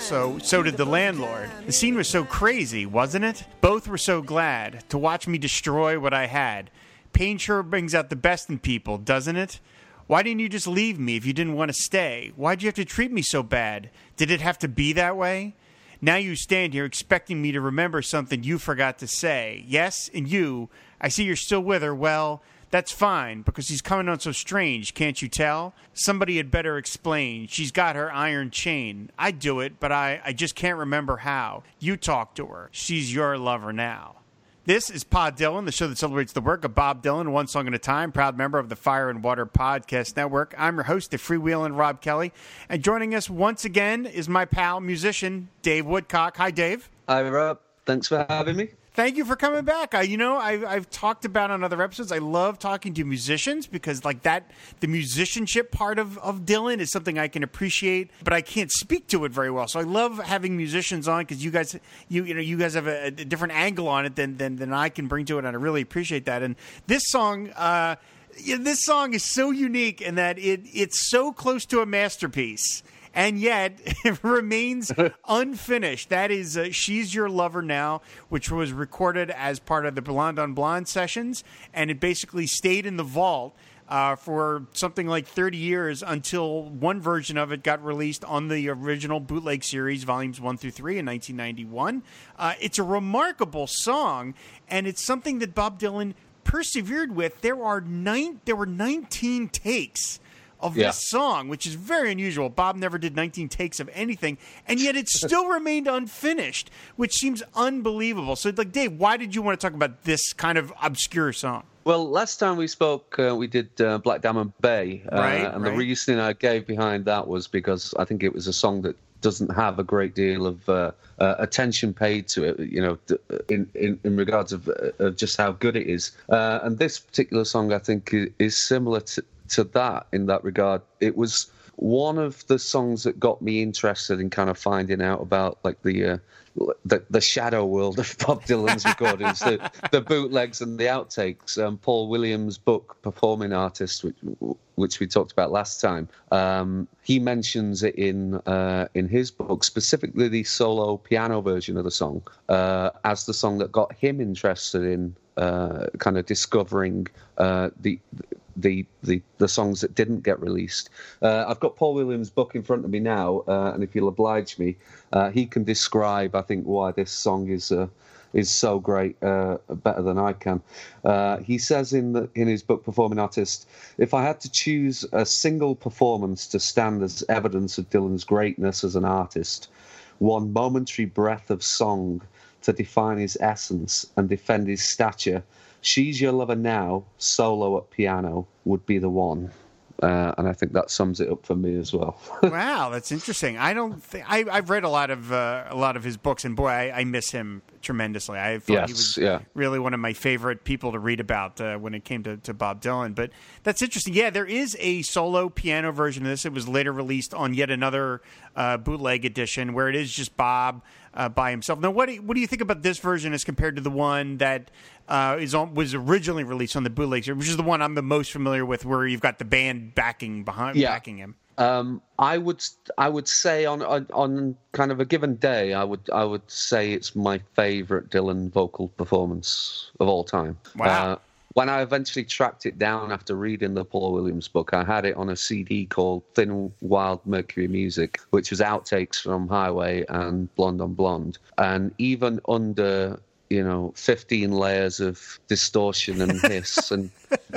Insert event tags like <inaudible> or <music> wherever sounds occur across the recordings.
Also, so did the landlord. The scene was so crazy, wasn't it? Both were so glad to watch me destroy what I had. Pain sure brings out the best in people, doesn't it? Why didn't you just leave me if you didn't want to stay? Why'd you have to treat me so bad? Did it have to be that way? Now you stand here expecting me to remember something you forgot to say. Yes, and you, I see you're still with her. Well, that's fine, because he's coming on so strange, can't you tell? Somebody had better explain. She's got her iron chain. I'd do it, but I, I just can't remember how. You talk to her. She's your lover now. This is Pod Dylan, the show that celebrates the work of Bob Dylan one song at a time, proud member of the Fire and Water Podcast Network. I'm your host, the freewheeling Rob Kelly, and joining us once again is my pal, musician Dave Woodcock. Hi, Dave. Hi, Rob. Thanks for having me. Thank you for coming back. I, you know, I, I've talked about on other episodes. I love talking to musicians because, like that, the musicianship part of, of Dylan is something I can appreciate, but I can't speak to it very well. So I love having musicians on because you guys, you you know, you guys have a, a, different angle on it than, than than I can bring to it, and I really appreciate that. And this song. Uh, this song is so unique in that it it's so close to a masterpiece and yet <laughs> it remains <laughs> unfinished. That is uh, She's Your Lover Now, which was recorded as part of the Blonde on Blonde sessions, and it basically stayed in the vault. Uh, for something like 30 years until one version of it got released on the original bootleg series, volumes 1 through 3 in 1991. Uh, it's a remarkable song, and it's something that Bob Dylan persevered with. There are nine, there were 19 takes of Yeah. this song, which is very unusual. Bob never did 19 takes of anything, and yet it <laughs> still remained unfinished, which seems unbelievable. So, like, Dave, why did you want to talk about this kind of obscure song? Well, last time we spoke, uh, we did uh, Black Diamond Bay, uh, Right, and the right. reasoning I gave behind that was because I think it was a song that doesn't have a great deal of uh, uh, attention paid to it, you know, in, in, in regards of, uh, of just how good it is. Uh, and this particular song, I think, is similar to, to that in that regard. It was one of the songs that got me interested in kind of finding out about like the uh, the, the shadow world of Bob Dylan's recordings, the, the bootlegs and the outtakes. Um, Paul Williams' book, Performing Artist, which, which we talked about last time, um, he mentions it in uh, in his book, specifically the solo piano version of the song, uh, as the song that got him interested in uh, kind of discovering uh, the the, the the songs that didn't get released. Uh, I've got Paul Williams' book in front of me now, uh, and if you'll oblige me, uh, he can describe, I think, why this song is uh, is so great, uh, better than I can. He says in the, in his book, Performing Artist, if I had to choose a single performance to stand as evidence of Dylan's greatness as an artist, one momentary breath of song to define his essence and defend his stature. She's Your Lover Now, solo at piano, would be the one. Uh, and I think that sums it up for me as well. <laughs> wow, that's interesting. I don't think I, I've read a lot of uh, a lot of his books, and boy, I, I miss him tremendously. I thought he was yeah. really one of my favorite people to read about uh, when it came to, to Bob Dylan. But that's interesting. Yeah, there is a solo piano version of this. It was later released on yet another uh, bootleg edition where it is just Bob uh, by himself. Now, what do you, what do you think about this version as compared to the one that uh, is on, was originally released on the bootleg, which is the one I'm the most familiar with, where you've got the band backing behind Yeah. backing him. Um, I would I would say on, on on kind of a given day, I would I would say it's my favourite Dylan vocal performance of all time. Wow. Uh, when I eventually tracked it down after reading the Paul Williams book, I had it on a CD called Thin Wild Mercury Music, which was outtakes from Highway and Blonde on Blonde. And even under you know, 15 layers of distortion and hiss <laughs> and,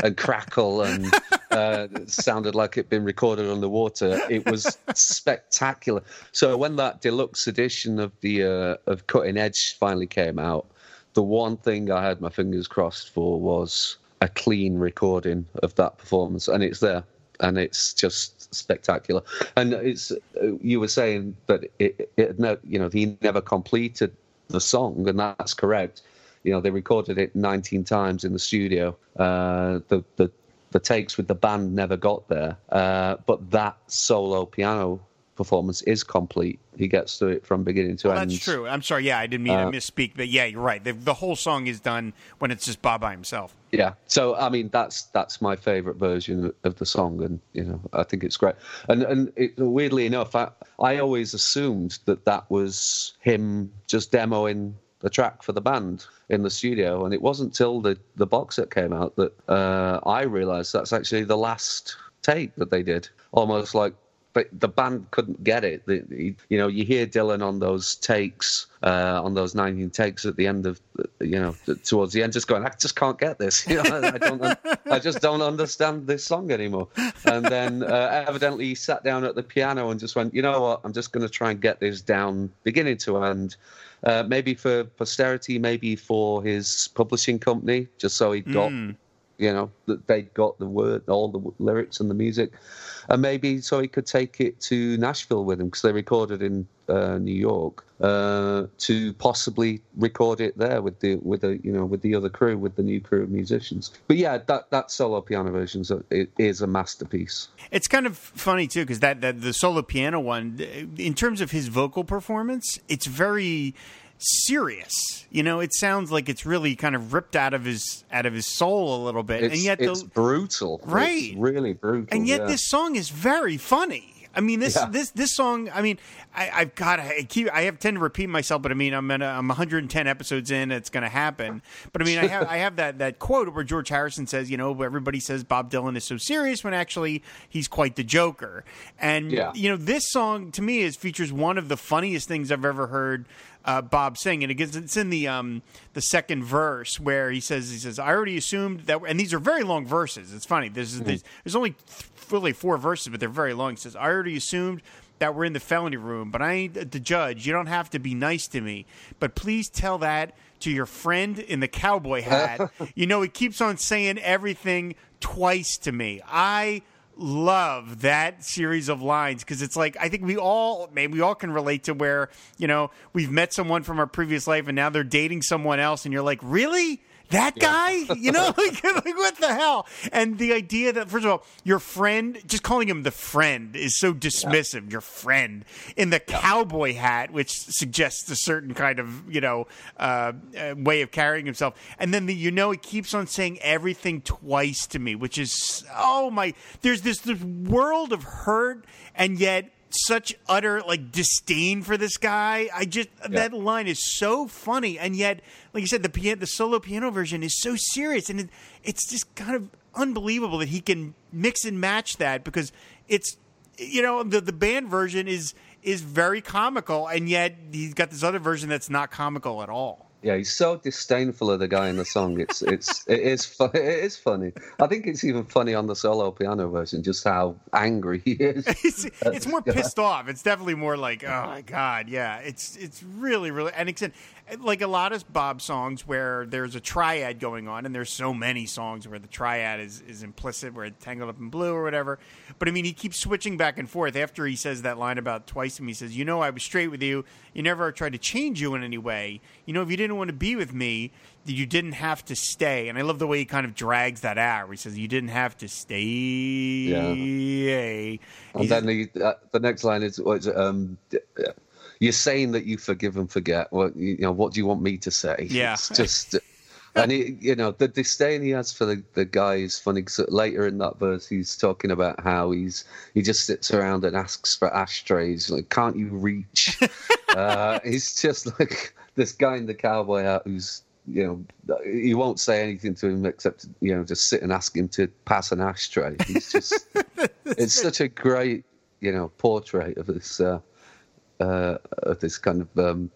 and crackle and uh, sounded like it'd been recorded underwater. It was spectacular. So when that deluxe edition of the uh, of Cutting Edge finally came out, the one thing I had my fingers crossed for was a clean recording of that performance, and it's there, and it's just spectacular. And it's uh, you were saying that it, it no, you know, he never completed the song, and that's correct. You know, they recorded it 19 times in the studio. Uh, the the the takes with the band never got there, uh, but that solo piano performance is complete. He gets to it from beginning to well, end. That's true. I'm sorry. Yeah, I didn't mean Uh, to misspeak, but yeah, you're right. The, the whole song is done when it's just Bob by himself. Yeah. So I mean, that's that's my favorite version of the song, and you know, I think it's great. And and it, weirdly enough, I I always assumed that that was him just demoing the track for the band in the studio, and it wasn't till the the box set came out that uh, I realised that's actually the last take that they did. Almost like. But the band couldn't get it. The, the- you know, you hear Dylan on those takes, uh, on those 19 takes at the end of, you know, towards the end, just going, I just can't get this. <laughs> You know, I don't, I just don't understand this song anymore. And then uh, evidently he sat down at the piano and just went, you know what, I'm just going to try and get this down beginning to end. Uh, maybe for posterity, maybe for his publishing company, just so he got you know that they'd got the word all the lyrics and the music. And maybe so he could take it to nashville with him because they recorded in uh, new york uh, to possibly record it there with the with the you know with the other crew with the new crew of musicians. But yeah that that solo piano version is a- it is a masterpiece. It's kind of funny too because that, that the solo piano one, in terms of his vocal performance, it's very serious. You know, it sounds like it's really kind of ripped out of his out of his soul a little bit, it's, and yet it's the, brutal Right. it's really brutal and yet yeah. this song is very funny. I mean this Yeah. this this song. I mean, I, I've got I keep I have tend to repeat myself, but I mean I'm a, I'm 110 episodes in. It's going to happen. But I mean I have I have that that quote where George Harrison says, you know, everybody says Bob Dylan is so serious when actually he's quite the Joker. And Yeah. you know this song to me is features one of the funniest things I've ever heard. Uh, Bob sing, and it gets, it's in the um, the second verse where he says he says I already assumed that, and these are very long verses. It's funny. There's there's, there's only th- really four verses, but they're very long. He says I already assumed that we're in the felony room, but I ain't the judge. You don't have to be nice to me, but please tell that to your friend in the cowboy hat. <laughs> you know, he keeps on saying everything twice to me. I love that series of lines because it's like I think we all maybe we all can relate to where you know we've met someone from our previous life and now they're dating someone else and you're like really that guy? You know <laughs> like, like what the hell? And the idea that first of all your friend just calling him the friend is so dismissive your friend in the cowboy hat which suggests a certain kind of you know uh, uh, way of carrying himself. And then the, you know he keeps on saying everything twice to me which is oh my there's this, this world of hurt and yet such utter like disdain for this guy. I just that line is so funny, and yet, like you said, the piano, the solo piano version is so serious, and it, it's just kind of unbelievable that he can mix and match that because it's you know the the band version is is very comical, and yet he's got this other version that's not comical at all. Yeah, he's so disdainful of the guy in the song. It's it's <laughs> it is fu- it is funny. I think it's even funny on the solo piano version, just how angry he is. <laughs> it's, it's more pissed off. It's definitely more like, oh my god, yeah. It's it's really really and except like a lot of Bob songs where there's a triad going on, and there's so many songs where the triad is is implicit, where it's tangled up in blue or whatever. But I mean, he keeps switching back and forth. After he says that line about twice to me, he says, "You know, I was straight with you. You never tried to change you in any way. You know, if you didn't want to be with me." You didn't have to stay, and I love the way he kind of drags that out. Where he says, "You didn't have to stay." Yeah. And He's- then the uh, the next line is, what is it, um, uh, "You're saying that you forgive and forget. What you know? What do you want me to say?" Yeah. <laughs> it's just. And he, you know, the disdain he has for the, the guy is funny. 'cause later in that verse, he's talking about how he's he just sits around and asks for ashtrays. Like, can't you reach? <laughs> uh, he's just like this guy in the cowboy hat who's you know he won't say anything to him except you know just sit and ask him to pass an ashtray. He's just <laughs> it's such a great you know portrait of this uh, uh, of this kind of um,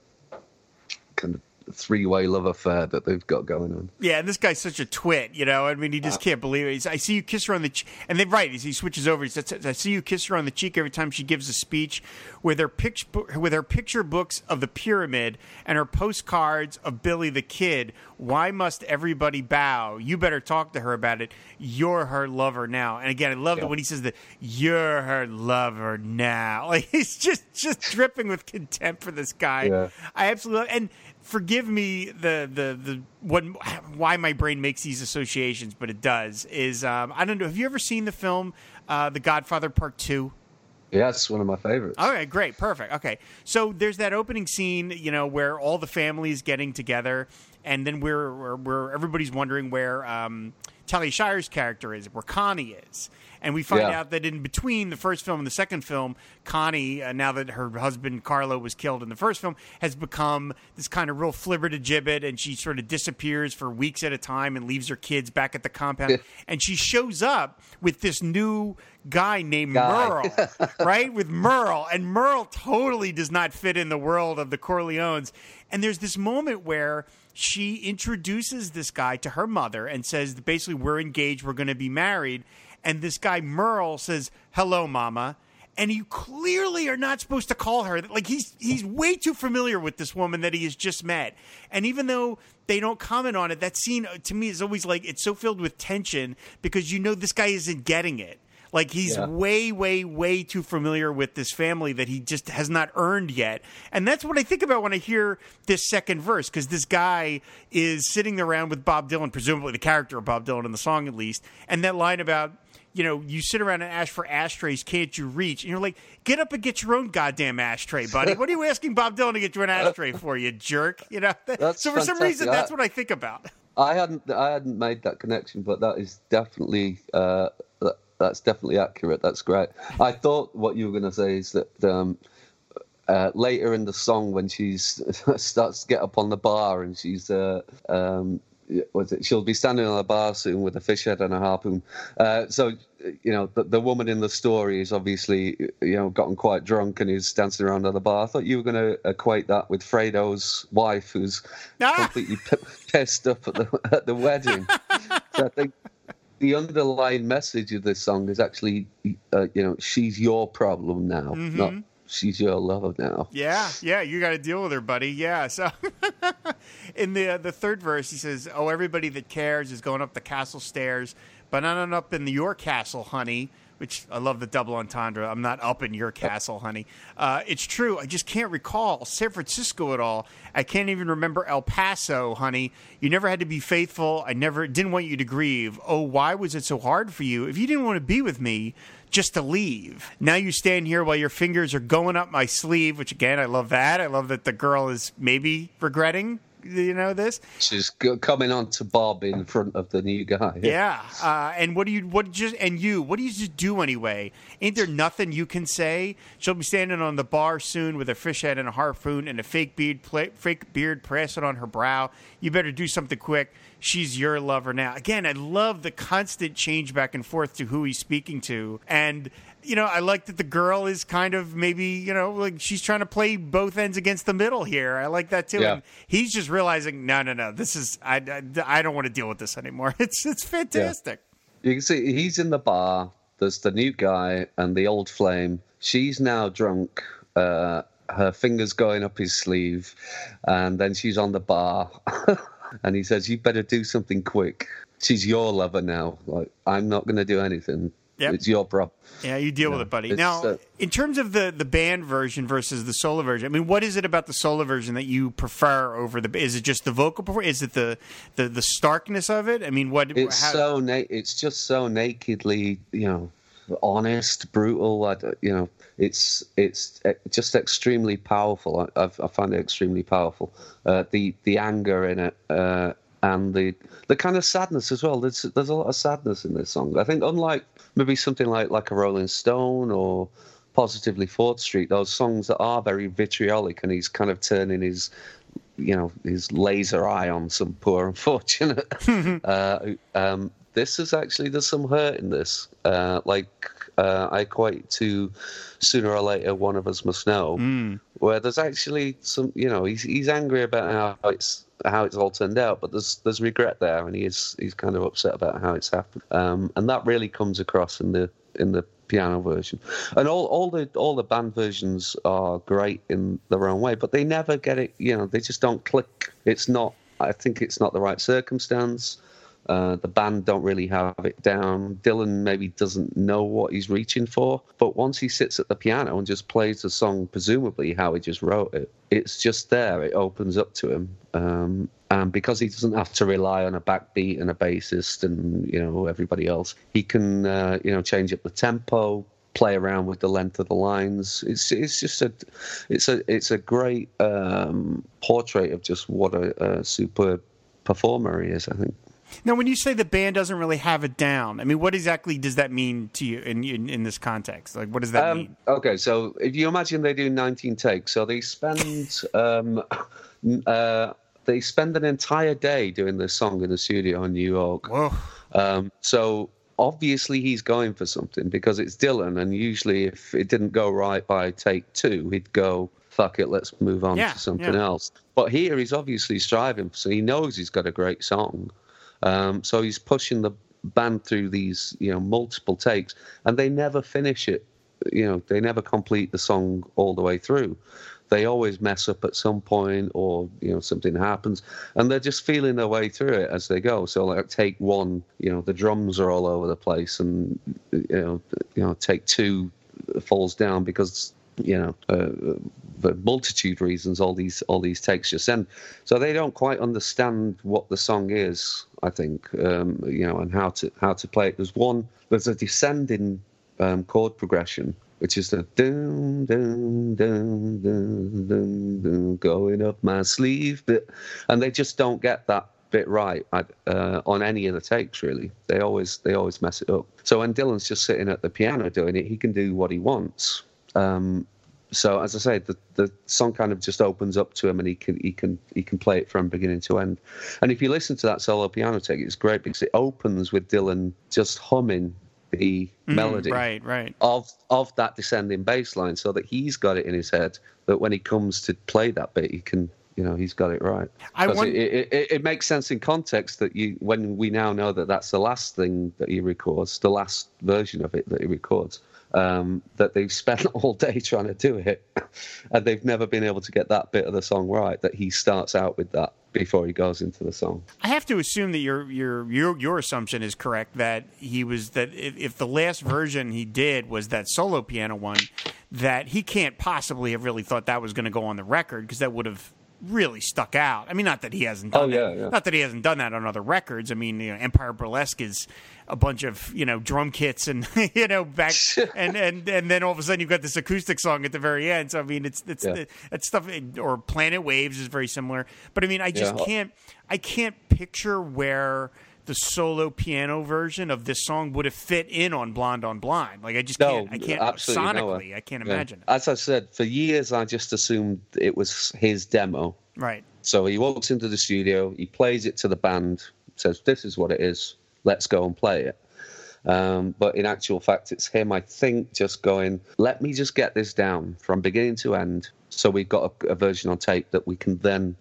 kind of three way love affair that they've got going on. Yeah, and this guy's such a twit, you know. I mean, he just uh, can't believe it. He's, I see you kiss her on the cheek, and then right, he switches over. He says, "I see you kiss her on the cheek every time she gives a speech with her picture with her picture books of the pyramid and her postcards of Billy the Kid. Why must everybody bow? You better talk to her about it. You're her lover now." And again, I love Yeah. that when he says that you're her lover now. <laughs> Like he's just just dripping with contempt for this guy. Yeah. I absolutely and forgive me the the the what why my brain makes these associations, but it does. Is um, I don't know. Have you ever seen the film uh, The Godfather Part Two? Yeah, it's one of my favorites. Okay, great, perfect. Okay, so there's that opening scene, you know, where all the family is getting together, and then we're we're, we're everybody's wondering where um, Talia Shire's character is, where Connie is. And we find Yeah. out that in between the first film and the second film, Connie, uh, now that her husband Carlo was killed in the first film, has become this kind of real flibber to gibbet, and she sort of disappears for weeks at a time and leaves her kids back at the compound. and she shows up with this new guy named Guy. Merle, <laughs> right? With Merle. And Merle totally does not fit in the world of the Corleones. And there's this moment where she introduces this guy to her mother and says, basically, we're engaged, we're going to be married. And this guy, Merle, says, hello, mama. And you clearly are not supposed to call her like he's he's way too familiar with this woman that he has just met. And even though they don't comment on it, that scene uh, to me is always like it's so filled with tension because you know this guy isn't getting it. Like he's Yeah. way, way, way too familiar with this family that he just has not earned yet. And that's what I think about when I hear this second verse, because this guy is sitting around with Bob Dylan, presumably the character of Bob Dylan in the song at least, and that line about you know, you sit around and ask for ashtrays, can't you reach? And you're like, get up and get your own goddamn ashtray, buddy. What are you asking Bob Dylan to get you an ashtray for, you jerk? You know. <laughs> That's so for some reason, that's what I think about. I hadn't I hadn't made that connection, but that is definitely uh, that's definitely accurate. That's great. I thought what you were going to say is that um, uh, later in the song when she's <laughs> starts to get up on the bar and she's uh, um, was it? She'll be standing on the bar soon with a fish head and a harpoon. Uh, so you know the, the woman in the story is obviously you know gotten quite drunk and is dancing around on the bar. I thought you were going to equate that with Fredo's wife, who's Ah! completely p- <laughs> pissed up at the at the wedding. so I think the underlying message of this song is actually, uh, you know, she's your problem now, not she's your lover now. Yeah, yeah, you got to deal with her, buddy. Yeah. So <laughs> in the uh, the third verse, he says, "Oh, everybody that cares is going up the castle stairs, but I'm not up in your castle, honey." Which I love the double entendre. I'm not up in your castle, honey. Uh, it's true. I just can't recall San Francisco at all. I can't even remember El Paso, honey. You never had to be faithful. I never didn't want you to grieve. Oh, why was it so hard for you? If you didn't want to be with me, just to leave. Now you stand here while your fingers are going up my sleeve, which again, I love that. I love that the girl is maybe regretting, you know, this. She's coming on to Bob in front of the new guy. Yeah. Uh, and what do you, what just, and you, what do you just do anyway? Ain't there nothing you can say? She'll be standing on the bar soon with a fish head and a harpoon and a fake beard, pla fake beard pressing on her brow. You better do something quick. She's your lover now. Again, I love the constant change back and forth to who he's speaking to. And, you know, I like that the girl is kind of maybe, you know, like she's trying to play both ends against the middle here. I like that too. Yeah. And he's just realizing, no, no, no, this is, I, I, I don't want to deal with this anymore. <laughs> It's, it's fantastic. You can see he's in the bar. There's the new guy and the old flame. She's now drunk. Uh, her fingers going up his sleeve, and then she's on the bar, <laughs> and he says, "You better do something quick." She's your lover now. Like I'm not going to do anything. Yep. It's your problem. Yeah, you deal with it, buddy. Now, uh, in terms of the the band version versus the solo version, I mean, what is it about the solo version that you prefer over the? Is it just the vocal? perfor- Is it the the, the starkness of it? I mean, what? It's how- so na- it's just so nakedly, you know, honest, brutal. I you know, it's it's just extremely powerful. I, I've, I find it extremely powerful. Uh, the the anger in it. Uh, and the the kind of sadness as well. There's there's a lot of sadness in this song. I think unlike maybe something like like a Rolling Stone or Positively Fourth Street, those songs that are very vitriolic, and he's kind of turning his you know his laser eye on some poor unfortunate. <laughs> <laughs> uh, um, this is actually there's some hurt in this. Uh, like uh, I equate to sooner or later one of us must know, where there's actually some you know he's he's angry about how it's how it's all turned out, but there's there's regret there, and he is he's kind of upset about how it's happened, um, and that really comes across in the in the piano version, and all all the all the band versions are great in their own way, but they never get it. You know, they just don't click. It's not. I think it's not the right circumstance. Uh, the band don't really have it down. Dylan maybe doesn't know what he's reaching for, but once he sits at the piano and just plays the song, presumably how he just wrote it, it's just there. It opens up to him, um, and because he doesn't have to rely on a backbeat and a bassist and you know everybody else, he can uh, you know change up the tempo, play around with the length of the lines. It's it's just a it's a it's a great um, portrait of just what a, a superb performer he is. I think. Now, when you say the band doesn't really have it down, I mean, what exactly does that mean to you in in, in this context? Like, what does that um, mean? Okay, so if you imagine they do 19 takes, so they spend um, uh, they spend an entire day doing this song in the studio in New York. Um, so obviously he's going for something because it's Dylan, and usually if it didn't go right by take two, he'd go, "Fuck it, let's move on Yeah, to something yeah. else." But here he's obviously striving, so he knows he's got a great song. Um, so he's pushing the band through these, you know, multiple takes, and they never finish it. You know, they never complete the song all the way through. They always mess up at some point, or you know, something happens, and they're just feeling their way through it as they go. So, like, take one, you know, the drums are all over the place, and you know, you know, take two falls down because you know uh, for multitude reasons all these all these takes just end so they don't quite understand what the song is i think um, you know and how to how to play it. There's one there's a descending um, chord progression which is the dun, dun, dun, dun, dun, dun, going up my sleeve bit. And they just don't get that bit right uh, on any of the takes really. They always they always mess it up. So when dylan's just sitting at the piano doing it he can do what he wants um, so as I say, the, the song kind of just opens up to him, and he can he can he can play it from beginning to end. And if you listen to that solo piano take, it's great because it opens with Dylan just humming the melody Mm, right, right. of of that descending bass line, so that he's got it in his head. That when he comes to play that bit, he can you know he's got it right. I want- it, it, it, it makes sense in context that you when we now know that that's the last thing that he records, the last version of it that he records. Um, that they've spent <laughs> all day trying to do it, and they've never been able to get that bit of the song right. That he starts out with that before he goes into the song. I have to assume that your your your your assumption is correct that he was that if, if the last version he did was that solo piano one, that he can't possibly have really thought that was going to go on the record because that would have really stuck out. I mean, not that he hasn't oh, done Oh, yeah, that. yeah. Not that he hasn't done that on other records. I mean, you know, Empire Burlesque is a bunch of you know drum kits and <laughs> you know back <laughs> and and and then all of a sudden you've got this acoustic song at the very end. So I mean, it's it's Yeah. it's stuff or Planet Waves is very similar. But I mean, I just Yeah. can't I can't picture where the solo piano version of this song would have fit in on Blonde on Blonde. Like I just No, can't I can't absolutely sonically nowhere. I can't Yeah. imagine. it. As I said, for years I just assumed it was his demo. Right. So he walks into the studio, he plays it to the band, says, "This is what it is. Let's go and play it." Um, but in actual fact, it's him, I think, just going, "Let me just get this down from beginning to end." So we've got a, a version on tape that we can then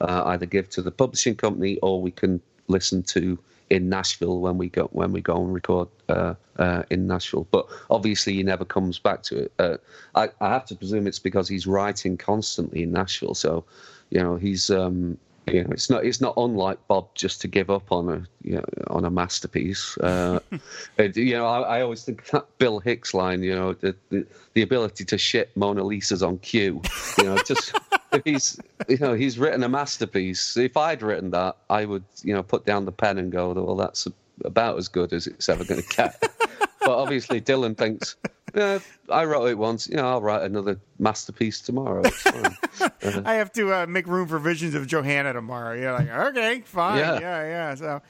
uh, either give to the publishing company or we can listen to in Nashville when we go when we go and record uh, uh, in Nashville. But obviously, he never comes back to it. Uh, I, I have to presume it's because he's writing constantly in Nashville. So, you know, he's um, you know, it's not it's not unlike Bob just to give up on a you know, on a masterpiece. Uh, <laughs> it- you know, I, I always think that Bill Hicks line. You know, the the, the ability to shit Mona Lisa's on cue. You know, just. <laughs> If he's, you know, he's written a masterpiece. If I'd written that, I would, you know, put down the pen and go, well, that's about as good as it's ever going to get. <laughs> but obviously, Dylan thinks, yeah, I wrote it once. You know, I'll write another masterpiece tomorrow. Fine. <laughs> I have to uh, make room for visions of Johanna tomorrow. You're like, okay, fine, yeah, Yeah. yeah. So,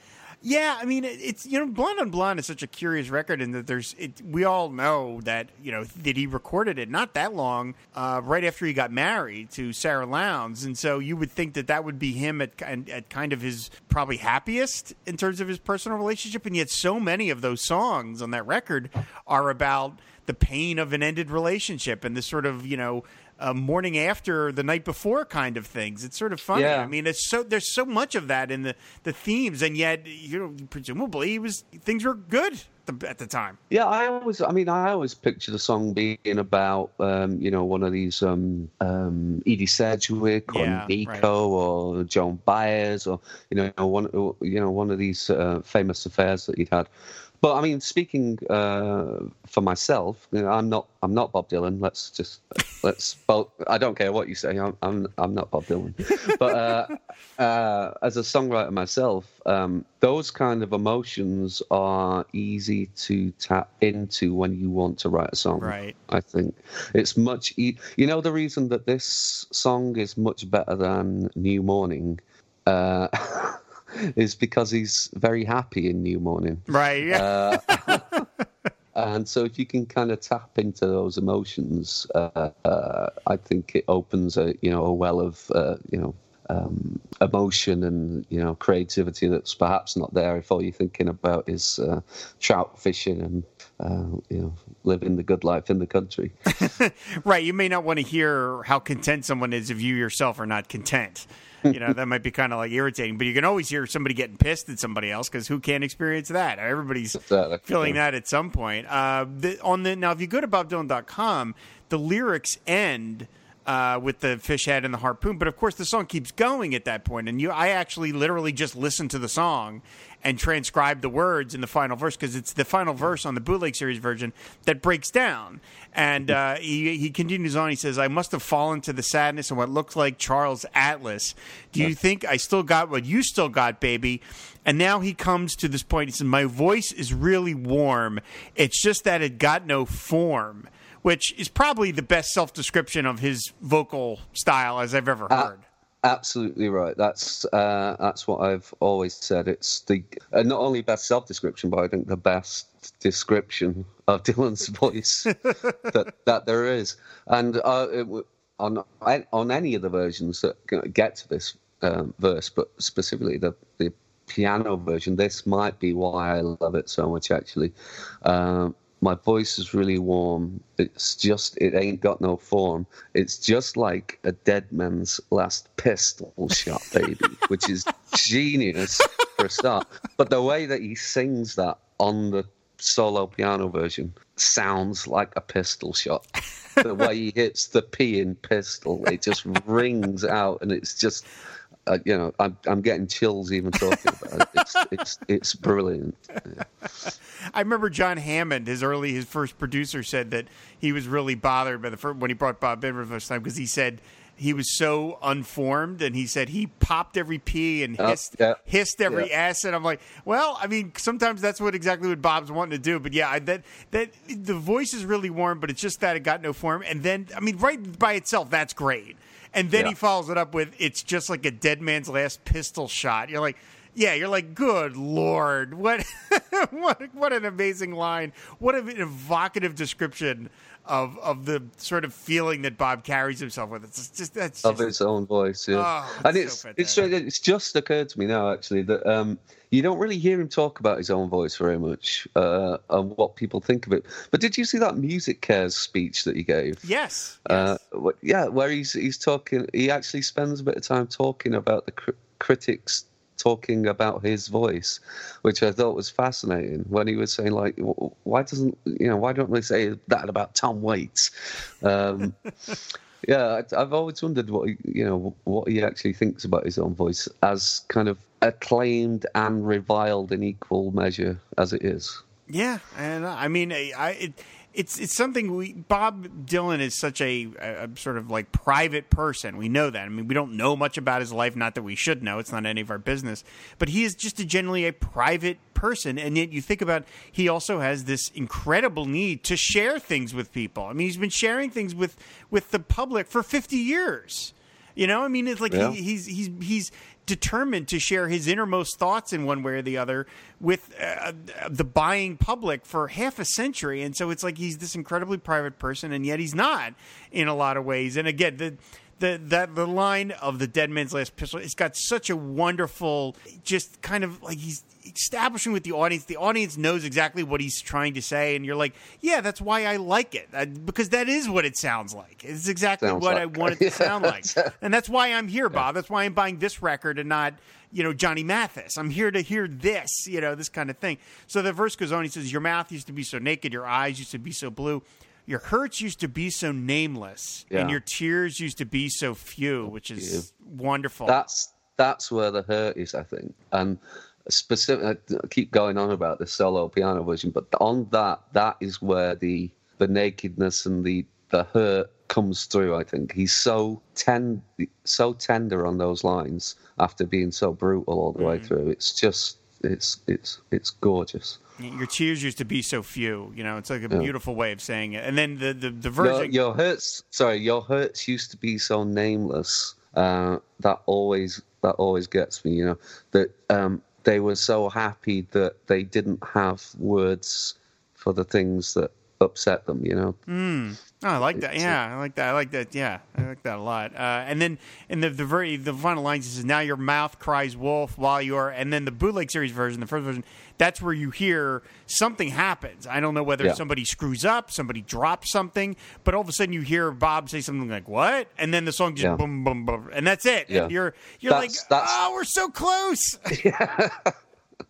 yeah, I mean, it's you know, Blonde on Blonde is such a curious record in that there's, it, we all know that you know that he recorded it not that long, uh, right after he got married to Sara Lownds, and so you would think that that would be him at at at kind of his probably happiest in terms of his personal relationship, and yet so many of those songs on that record are about the pain of an ended relationship and the sort of you know uh, morning after the night before kind of things. It's sort of funny. Yeah. I mean, it's so there's so much of that in the the themes, and yet you know presumably was things were good at the at the time. Yeah, I always, I mean, I always picture the song being about, um, you know, one of these um, um, Edie Sedgwick or Yeah, Nico right. or Joan Baez or you know one, you know, one of these uh, famous affairs that he'd had. But I mean, speaking uh, for myself, you know, I'm not, I'm not Bob Dylan. Let's just, let's. Well, I don't care what you say. I'm, I'm, I'm not Bob Dylan. But uh, uh, as a songwriter myself, um, those kind of emotions are easy to tap into when you want to write a song. Right. I think it's much. E- you know, the reason that this song is much better than New Morning. Uh, <laughs> is because he's very happy in New Morning. Right. Yeah. <laughs> And so if you can kind of tap into those emotions, uh, uh, I think it opens a you know a well of uh, you know um, emotion and you know creativity that's perhaps not there if all you're thinking about is uh, trout fishing and uh, you know living the good life in the country. <laughs> right. You may not want to hear how content someone is if you yourself are not content. You know, that might be kind of like irritating, but you can always hear somebody getting pissed at somebody else because who can't experience that? Everybody's Exactly. feeling that at some point. Uh, the, on the now, if you go to bobdylan.com, the lyrics end uh, with the fish head and the harpoon, but of course the song keeps going at that point. And you, I actually literally just listened to the song and transcribed the words in the final verse because it's the final verse on the bootleg series version that breaks down. And uh, he, he continues on. He says, "I must have fallen to the sadness of what looked like Charles Atlas. Do you think I still got what you still got, baby?" And now he comes to this point. He says, "My voice is really warm. It's just that it got no form." Which is probably the best self description of his vocal style as I've ever Uh, heard. Absolutely right. That's uh, that's what I've always said. It's the uh, not only best self description, but I think the best description of <laughs> Dylan's voice <laughs> that that there is. And uh, it, on on any of the versions that get to this um, verse, but specifically the the piano version, this might be why I love it so much. Actually, um, my voice is really warm. It's just, it ain't got no form. It's just like a dead man's last pistol shot, baby, which is <laughs> genius for a start. But the way that he sings that on the solo piano version sounds like a pistol shot. The way he hits the P in pistol, it just rings out, and it's just. Uh, you know, I'm I'm getting chills even talking about it. It's <laughs> it's it's brilliant. Yeah. I remember John Hammond, his early, his first producer, said that he was really bothered by the first, when he brought Bob in for the first time because he said he was so unformed, and he said he popped every P and Oh, hissed, yeah. hissed every Yeah. S, and I'm like, well, I mean, sometimes that's what exactly what Bob's wanting to do, but yeah, I, that that the voice is really warm, but it's just that it got no form, and then I mean, right by itself, that's great, and then Yeah. he follows it up with it's just like a dead man's last pistol shot. You're like. Yeah, you're like, good lord, what, <laughs> what, what an amazing line! What an evocative description of of the sort of feeling that Bob carries himself with. It's just that's of his own voice. Yeah, Oh, and it's it's so it's fantastic. it's just occurred to me now actually that um, you don't really hear him talk about his own voice very much uh, and what people think of it. But did you see that MusiCares speech that he gave? yes, Uh, yes. yeah, where he's he's talking. He actually spends a bit of time talking about the cr- critics talking about his voice, which I thought was fascinating. When he was saying like, why doesn't you know why don't they say that about Tom Waits? Um, <laughs> yeah, I've always wondered what he, you know what he actually thinks about his own voice as kind of acclaimed and reviled in equal measure as it is. Yeah, and uh, I mean, I, I it, it's it's something we Bob Dylan is such a, a, a sort of like private person. We know that. I mean, we don't know much about his life. Not that we should know. It's not any of our business. But he is just a generally a private person, and yet you think about he also has this incredible need to share things with people. I mean, he's been sharing things with with the public for fifty years. You know, I mean, it's like Yeah. he, he's he's he's determined to share his innermost thoughts in one way or the other with uh, the buying public for half a century, and so it's like he's this incredibly private person, and yet he's not in a lot of ways. And again, the the that the line of the Dead Man's Last Pistol. It's got such a wonderful, just kind of like he's establishing with the audience. The audience knows exactly what he's trying to say, and you're like, yeah, that's why I like it uh, because that is what it sounds like. It's exactly Sounds what like- I want it to <laughs> sound like, <laughs> and that's why I'm here, Bob. That's why I'm buying this record and not. You know, Johnny Mathis. I'm here to hear this, you know, this kind of thing. So the verse goes on. He says, Your mouth used to be so naked, your eyes used to be so blue, your hurts used to be so nameless, and your tears used to be so few, which is wonderful. That's that's where the hurt is, I think. And specific, I keep going on about the solo piano version, but on that, that is where the the nakedness and the the hurt comes through. I think he's so ten, so tender on those lines after being so brutal all the way Mm-hmm. through. It's just, it's it's it's gorgeous. your tears used to be so few. You know, it's like a Yeah. beautiful way of saying it. And then the the, the Your, version. your hurts, sorry, your hurts used to be so nameless. Uh, that always that always gets me. You know that um, they were so happy that they didn't have words for the things that upset them. You know, Oh, I like that. Yeah, I like that. I like that. Yeah, I like that a lot. Uh, and then in the the very the final lines, it says, "Now your mouth cries wolf while you're." And then the bootleg series version, the first version, that's where you hear something happens. I don't know whether Yeah. somebody screws up, somebody drops something, but all of a sudden you hear Bob say something like "What?" and then the song just Yeah. boom, boom, boom, and that's it. Yeah. And you're you're That's- like, that's- "Oh, we're so close." <laughs> <laughs>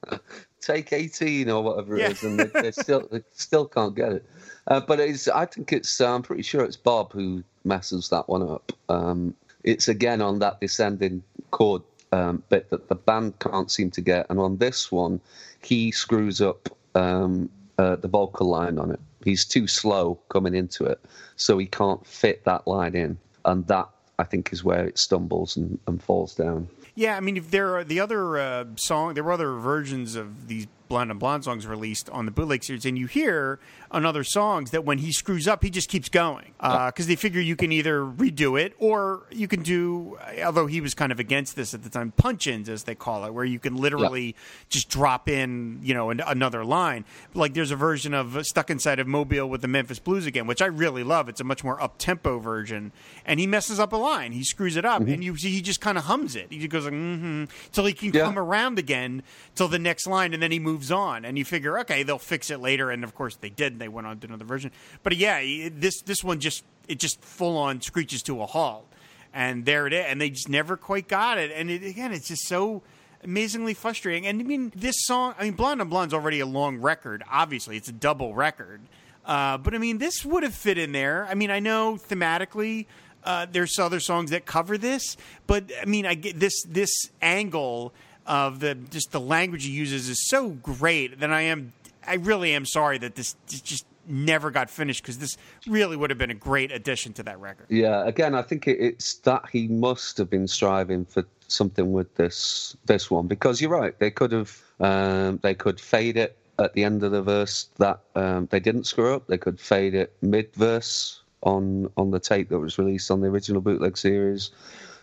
<laughs> take eighteen or whatever it is, and they, they still they still can't get it. Uh, but it's I think it's I'm pretty sure it's Bob who messes that one up. Um, it's again on that descending chord um, bit that the band can't seem to get, and on this one, he screws up um, uh, the vocal line on it. He's too slow coming into it, so he can't fit that line in, and that I think is where it stumbles and, and falls down. Yeah, I mean, if there are the other uh, song, there were other versions of these Blonde on Blonde songs released on the bootleg series, and you hear on other songs that when he screws up, he just keeps going because they figure you can either redo it or you can do. Although he was kind of against this at the time, punch-ins as they call it, where you can literally just drop in, you know, an, another line. Like there's a version of "Stuck Inside of Mobile" with the Memphis Blues again, which I really love. It's a much more up-tempo version, and he messes up a line, he screws it up, and you see he just kind of hums it. He just goes like mm-hmm, till he can Yeah. come around again till the next line, and then he moves on, and you figure, okay, they'll fix it later, and of course they did. They went on to another version, but yeah, this this one just it just full on screeches to a halt, and there it is, and they just never quite got it, and it, again, it's just so amazingly frustrating. And I mean, this song, I mean, Blonde on Blonde's already a long record. Obviously, it's a double record. Uh, but I mean, this would have fit in there. I mean, I know thematically uh, there's other songs that cover this, but I mean, I get this this angle of the just the language he uses is so great that I am I really am sorry that this just never got finished because this really would have been a great addition to that record. Yeah, again, I think it, it's that he must have been striving for something with this this one because you're right. They could have um, they could fade it at the end of the verse that um, they didn't screw up. They could fade it mid verse on on the tape that was released on the original bootleg series.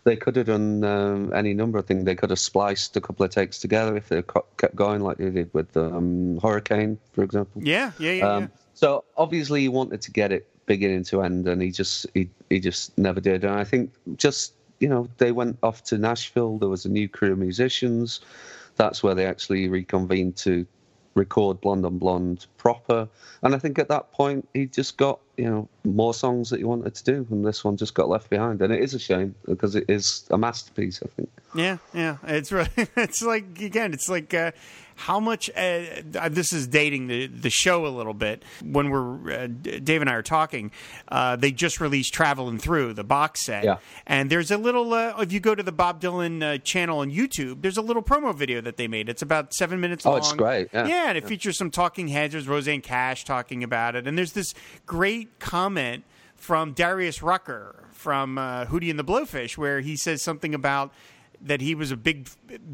They could have done um, any number of things. They could have spliced a couple of takes together if they kept going, like they did with um, Hurricane, for example. Yeah, yeah, yeah. Um, yeah. So obviously he wanted to get it beginning to end, and he just he he just never did. And I think just you know they went off to Nashville. There was a new crew of musicians. That's where they actually reconvened to record Blonde on Blonde proper. And I think at that point he just got you know more songs that he wanted to do, and this one just got left behind. And it is a shame because it is a masterpiece. I think. Yeah, yeah. It's really, <laughs> it's like again, it's like uh, how much. Uh, this is dating the the show a little bit. When we're uh, Dave and I are talking, uh, they just released "Traveling Through" the box set, Yeah. and there's a little. Uh, if you go to the Bob Dylan uh, channel on YouTube, there's a little promo video that they made. It's about seven minutes Oh, long. it's great, yeah. and it features some talking heads. There's Rosanne Cash talking about it, and there's this great comment from Darius Rucker from uh, Hootie and the Blowfish, where he says something about that he was a big,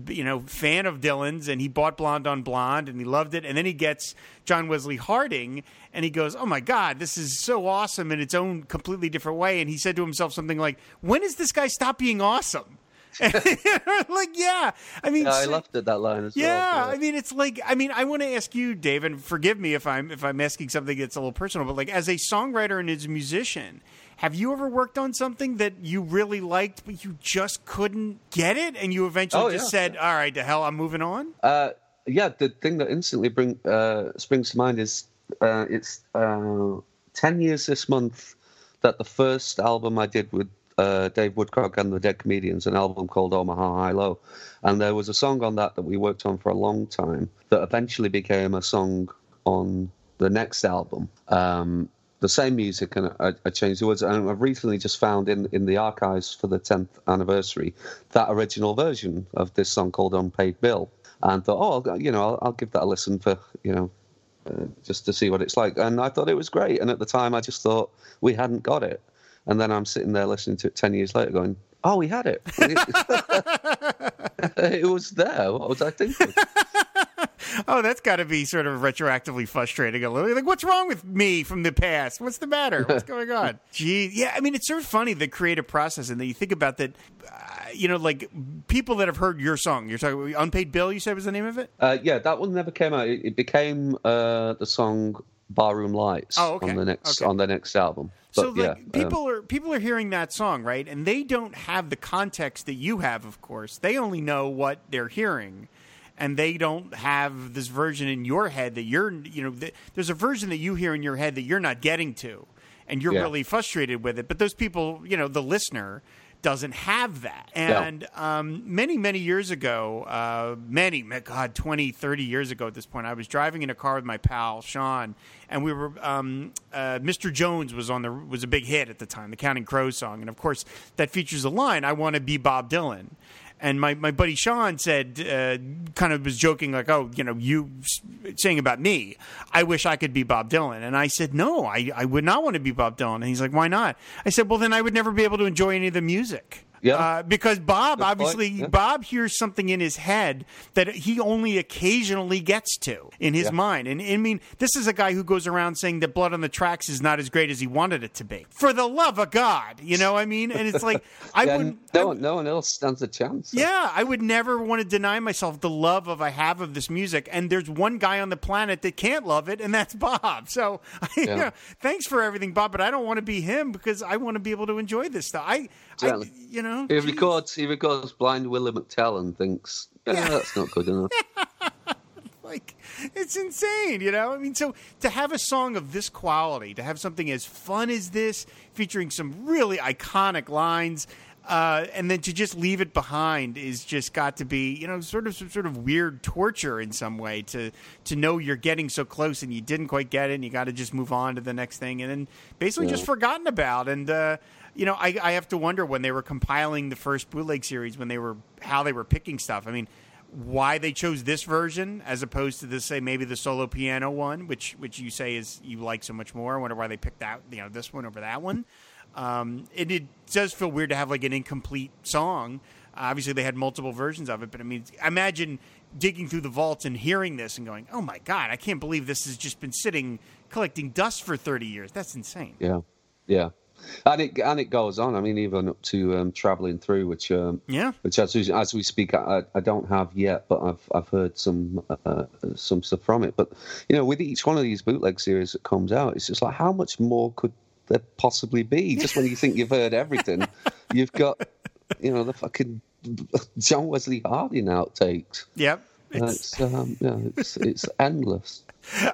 you know, fan of Dylan's, and he bought Blonde on Blonde, and he loved it. And then he gets John Wesley Harding, and he goes, "Oh my God, this is so awesome in its own completely different way." And he said to himself something like, "When does this guy stop being awesome?" <laughs> like, yeah, I mean, Yeah, I laughed at that line as yeah, well. I mean, it's like I mean, I want to ask you, Dave, and forgive me if I'm if I'm asking something that's a little personal, but like as a songwriter and as a musician, Have you ever worked on something that you really liked, but you just couldn't get it, and you eventually Oh, just yeah. said, "All right, to hell, I'm moving on." Uh, yeah, the thing that instantly bring uh, springs to mind is uh, it's uh, ten years this month that the first album I did with uh, Dave Woodcock and the Dead Comedians, an album called Omaha High Low, and there was a song on that that we worked on for a long time that eventually became a song on the next album. Um, the same music and I, I changed the words. And I've recently just found in, in the archives for the 10th anniversary that original version of this song called Unpaid Bill. And thought, oh, I'll, you know, I'll, I'll give that a listen for, you know, uh, just to see what it's like. And I thought it was great. And at the time, I just thought we hadn't got it. And then I'm sitting there listening to it 10 years later going, oh, we had it. <laughs> <laughs> it was there. What was I thinking? <laughs> Oh, that's got to be sort of retroactively frustrating a little. Like, what's wrong with me from the past? What's the matter? What's going on? <laughs> Gee, yeah. I mean, it's sort of funny the creative process, and that you think about that. Uh, you know, like people that have heard your song. You're talking "Unpaid Bill." You said was the name of it. Uh, yeah, that one never came out. It, it became uh, the song "Barroom Lights" Oh, okay. on the next Okay. on the next album. so, But, yeah, like, um, people are people are hearing that song, right? And they don't have the context that you have. Of course, they only know what they're hearing. And they don't have this version in your head that you're, you know, th- there's a version that you hear in your head that you're not getting to, and you're Yeah. really frustrated with it. But those people, you know, the listener doesn't have that. And um, many, many years ago, uh, many, God, 20, 30 years ago at this point, I was driving in a car with my pal, Sean, and we were, um, uh, Mr. Jones was on the, was a big hit at the time, the Counting Crows song. And of course, that features a line, I want to be Bob Dylan. And my, my buddy Sean said, uh, kind of was joking, like, oh, you know, you saying about me, I wish I could be Bob Dylan. And I said, no, I, I would not want to be Bob Dylan. And he's like, why not? I said, well, then I would never be able to enjoy any of the music. Yeah. Uh, because Bob, Good obviously, yeah. Bob hears something in his head that he only occasionally gets to in his Yeah. mind. And I mean, this is a guy who goes around saying that Blood on the Tracks is not as great as he wanted it to be. For the love of God, you know what I mean? And it's like, <laughs> I yeah, wouldn't. no, I- one- no one else stands a chance. yeah, I would never want to deny myself the love of I have of this music. And there's one guy on the planet that can't love it, and that's Bob. So, <laughs> you Yeah. know, thanks for everything, Bob. But I don't want to be him because I want to be able to enjoy this stuff. I, I you know, He geez. records. He records "Blind Willie McTell" and thinks, "Yeah, that's not good enough." <laughs> like it's insane you know i mean so to have a song of this quality to have something as fun as this featuring some really iconic lines uh, and then to just leave it behind is just got to be, you know, sort of some sort of weird torture in some way to to know you're getting so close and you didn't quite get it and you got to just move on to the next thing and then basically just forgotten about and uh, you know I, I have to wonder when they were compiling the first bootleg series when they were how they were picking stuff. I mean, why they chose this version as opposed to this say maybe the solo piano one which which you say is you like so much more. I wonder why they picked out you know this one over that one. Um, it, it does feel weird to have like an incomplete song. Obviously they had multiple versions of it but i mean imagine digging through the vaults and hearing this and going oh my god i can't believe this has just been sitting collecting dust for 30 years. That's insane. Yeah, yeah, and it and it goes on. I mean, even up to um, traveling through, which um, yeah which as we, as we speak, I, I don't have yet, but I've I've heard some uh, some stuff from it. But you know, with each one of these bootleg series that comes out, it's just like how much more could there possibly be? Just when you think you've heard everything, <laughs> you've got you know the fucking John Wesley Harding outtakes. yep Uh, it's, It's um, yeah, it's it's endless.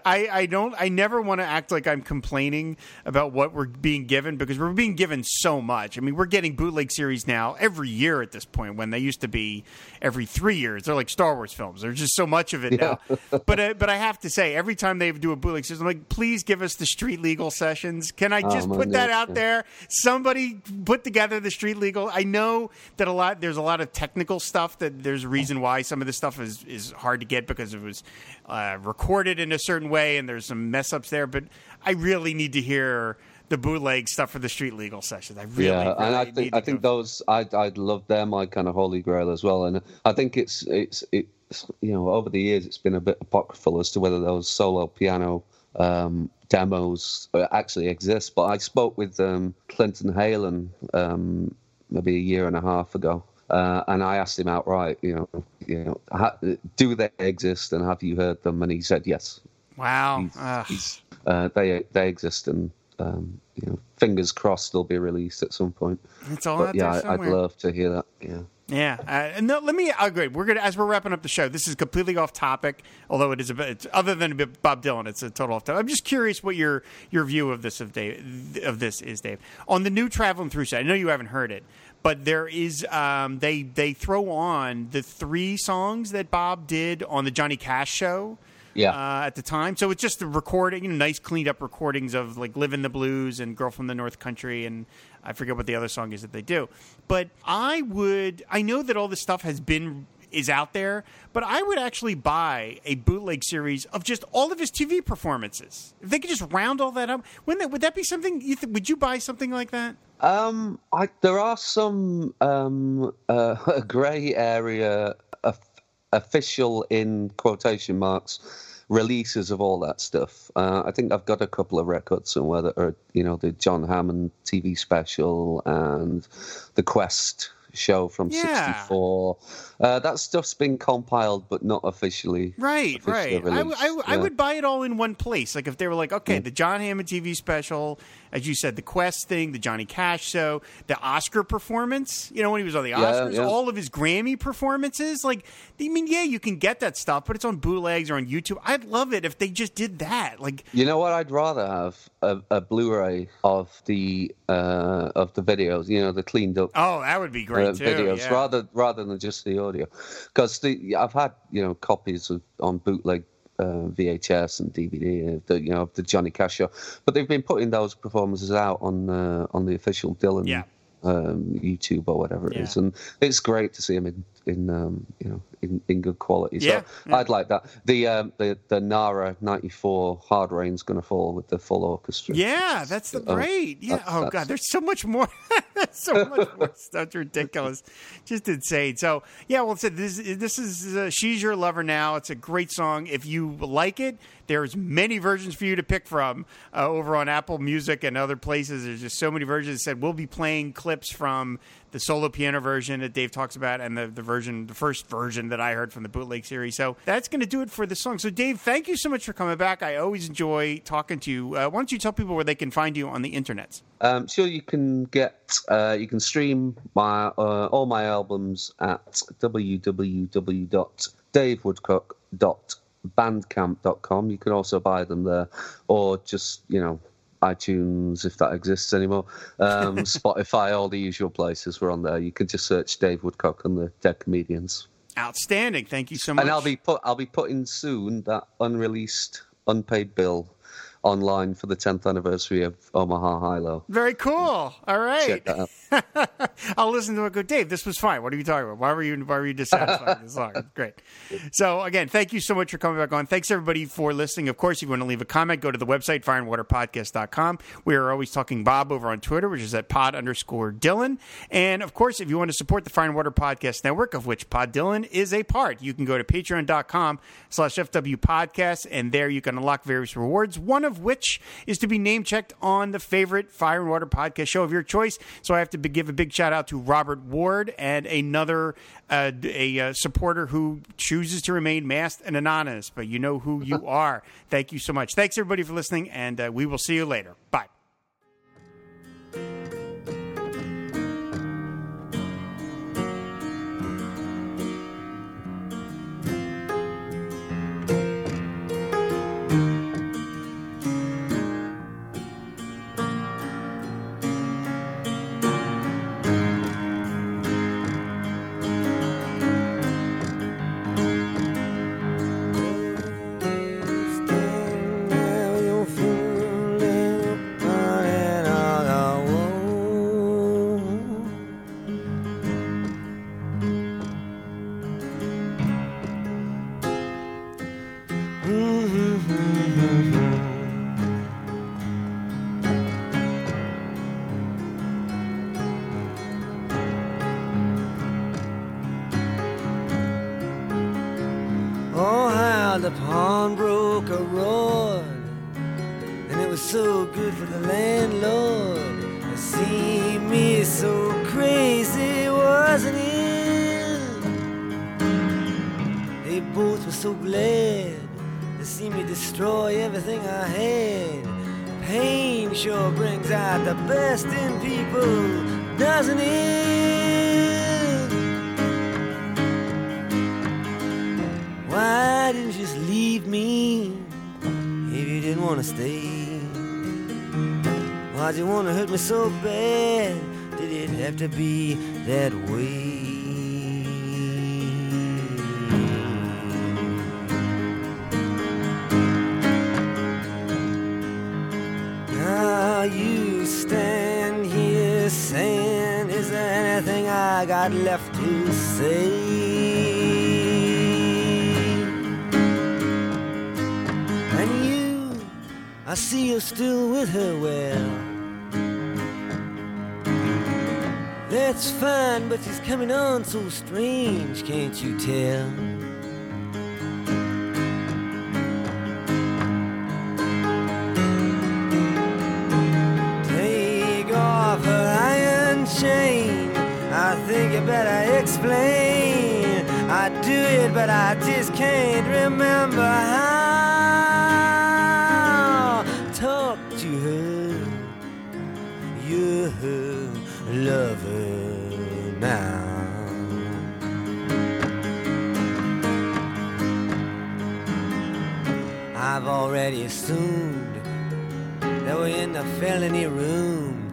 I, I don't I never want to act like I'm complaining about what we're being given because we're being given so much. I mean, we're getting bootleg series now every year at this point when they used to be every three years. They're like Star Wars films. There's just so much of it now. But uh, but I have to say, every time they do a bootleg series, I'm like, please give us the street legal sessions. Can I just man, put that yeah, out yeah. there? Somebody put together the street legal. I know that a lot there's a lot of technical stuff that there's a reason why some of this stuff is is hard to get because it was uh, recorded in a certain way and there's some mess ups there. But I really need to hear the bootleg stuff for the street legal sessions. I really, yeah, and I think I think go- those I I'd love they're my kind of holy grail as well, and I think it's it's it's you know over the years it's been a bit apocryphal as to whether those solo piano um, demos uh, actually exist. But I spoke with um, Clinton Halen um, maybe a year and a half ago. Uh, and I asked him outright, you know, you know, ha- do they exist, and have you heard them? And he said yes. wow. He's- he's- uh, they they exist, and um, you know, fingers crossed they'll be released at some point. It's all But out yeah, there I, I'd love to hear that. Yeah. Yeah, uh, and no, let me agree. We're gonna as we're wrapping up the show. This is completely off topic, although it is a bit it's, other than a bit Bob Dylan. It's a total off topic. I'm just curious what your your view of this of Dave of this is, Dave. On the new traveling through set, I know you haven't heard it, but there is um, they they throw on the three songs that Bob did on the Johnny Cash show. Yeah. Uh, at the time, so it's just the recording, you know, nice cleaned up recordings of like "Living the Blues" and "Girl from the North Country," and I forget what the other song is that they do. But I would, I know that all this stuff has been is out there, but I would actually buy a bootleg series of just all of his TV performances. If they could just round all that up, wouldn't that, would that be something? You th- would you buy something like that? Um, I, there are some um, uh, <laughs> grey area of, official in quotation marks releases of all that stuff. Uh, I think I've got a couple of records somewhere that are you know the John Hammond TV special and the Quest show from Yeah. '64. Uh, that stuff's been compiled but not officially. Right, officially right. I, w- I, w- released, I yeah. would buy it all in one place. Like if they were like, okay, Mm. the John Hammond TV special, as you said, the Quest thing, the Johnny Cash show, the Oscar performance. You know when he was on the Oscars, yeah. all of his Grammy performances. Like, I mean, yeah, you can get that stuff, but it's on bootlegs or on YouTube. I'd love it if they just did that. Like, You know what? I'd rather have a, a Blu-ray of the uh, of the videos. You know, the cleaned up oh, that would be great uh, too. videos yeah. rather rather than just the audio. Because the I've had you know copies of on bootleg uh, VHS and DVD of the you know of the Johnny Cash show, but they've been putting those performances out on uh, on the official Dylan. Yeah. Um, YouTube or whatever it is, Yeah. and it's great to see them in in um, you know in, in good quality. Yeah, so yeah. I'd like that. The um, the the Nara '94 Hard Rain's going to fall with the full orchestra. Yeah, that's the Oh, great. Yeah. that- oh god, there's so much more. <laughs> so much more. It's ridiculous, just insane. So yeah, well, said this. This is uh, she's your lover now. It's a great song. If you like it, there's many versions for you to pick from uh, over on Apple Music and other places. There's just so many versions. It said we'll be playing clips from the solo piano version that Dave talks about and the, the version, the first version that I heard from the bootleg series. So that's going to do it for the song. So Dave, thank you so much for coming back. I always enjoy talking to you. Uh, why don't you tell people where they can find you on the internet? Um, sure, you can get uh, you can stream my uh, all my albums at www.davewoodcock.bandcamp.com. You can also buy them there, or just you know iTunes if that exists anymore. Um, <laughs> Spotify, all the usual places. We're on there. You can just search Dave Woodcock and the Dead Comedians. Outstanding. Thank you so much. And I'll be put I'll be putting soon that unreleased unpaid bill online for the 10th anniversary of Omaha High Low. very cool. All right. <laughs> Check that out. I'll listen to it. Go, Dave. This was fine. What are you talking about? Why were you Why were you dissatisfied with this song? <laughs> Great. So again, thank you so much for coming back on. Thanks everybody for listening. Of course, if you want to leave a comment, go to the website fireandwaterpodcast.com. We are always talking Bob over on Twitter, which is at pod underscore Dylan. And of course, if you want to support the Fire and Water Podcast Network, of which Pod Dylan is a part, you can go to patreon.com slash FW podcast, and there you can unlock various rewards. One of which is to be name checked on the favorite Fire and Water podcast show of your choice. So I have to give a big shout out to Robert Ward and another uh, a uh, supporter who chooses to remain masked and anonymous, but you know who you <laughs> are. Thank you so much. Thanks everybody for listening, and uh, we will see you later. Bye. And you, I see you're still with her, well. That's fine, but she's coming on so strange, can't you tell? Take off her iron chain. I think you better explain. I do it, but I just can't remember. already assumed that we're in the felony room.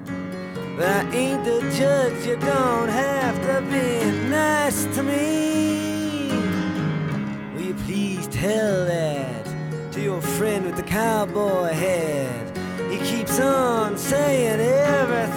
But I ain't the judge, you don't have to be nice to me. Will you please tell that to your friend with the cowboy hat? He keeps on saying everything.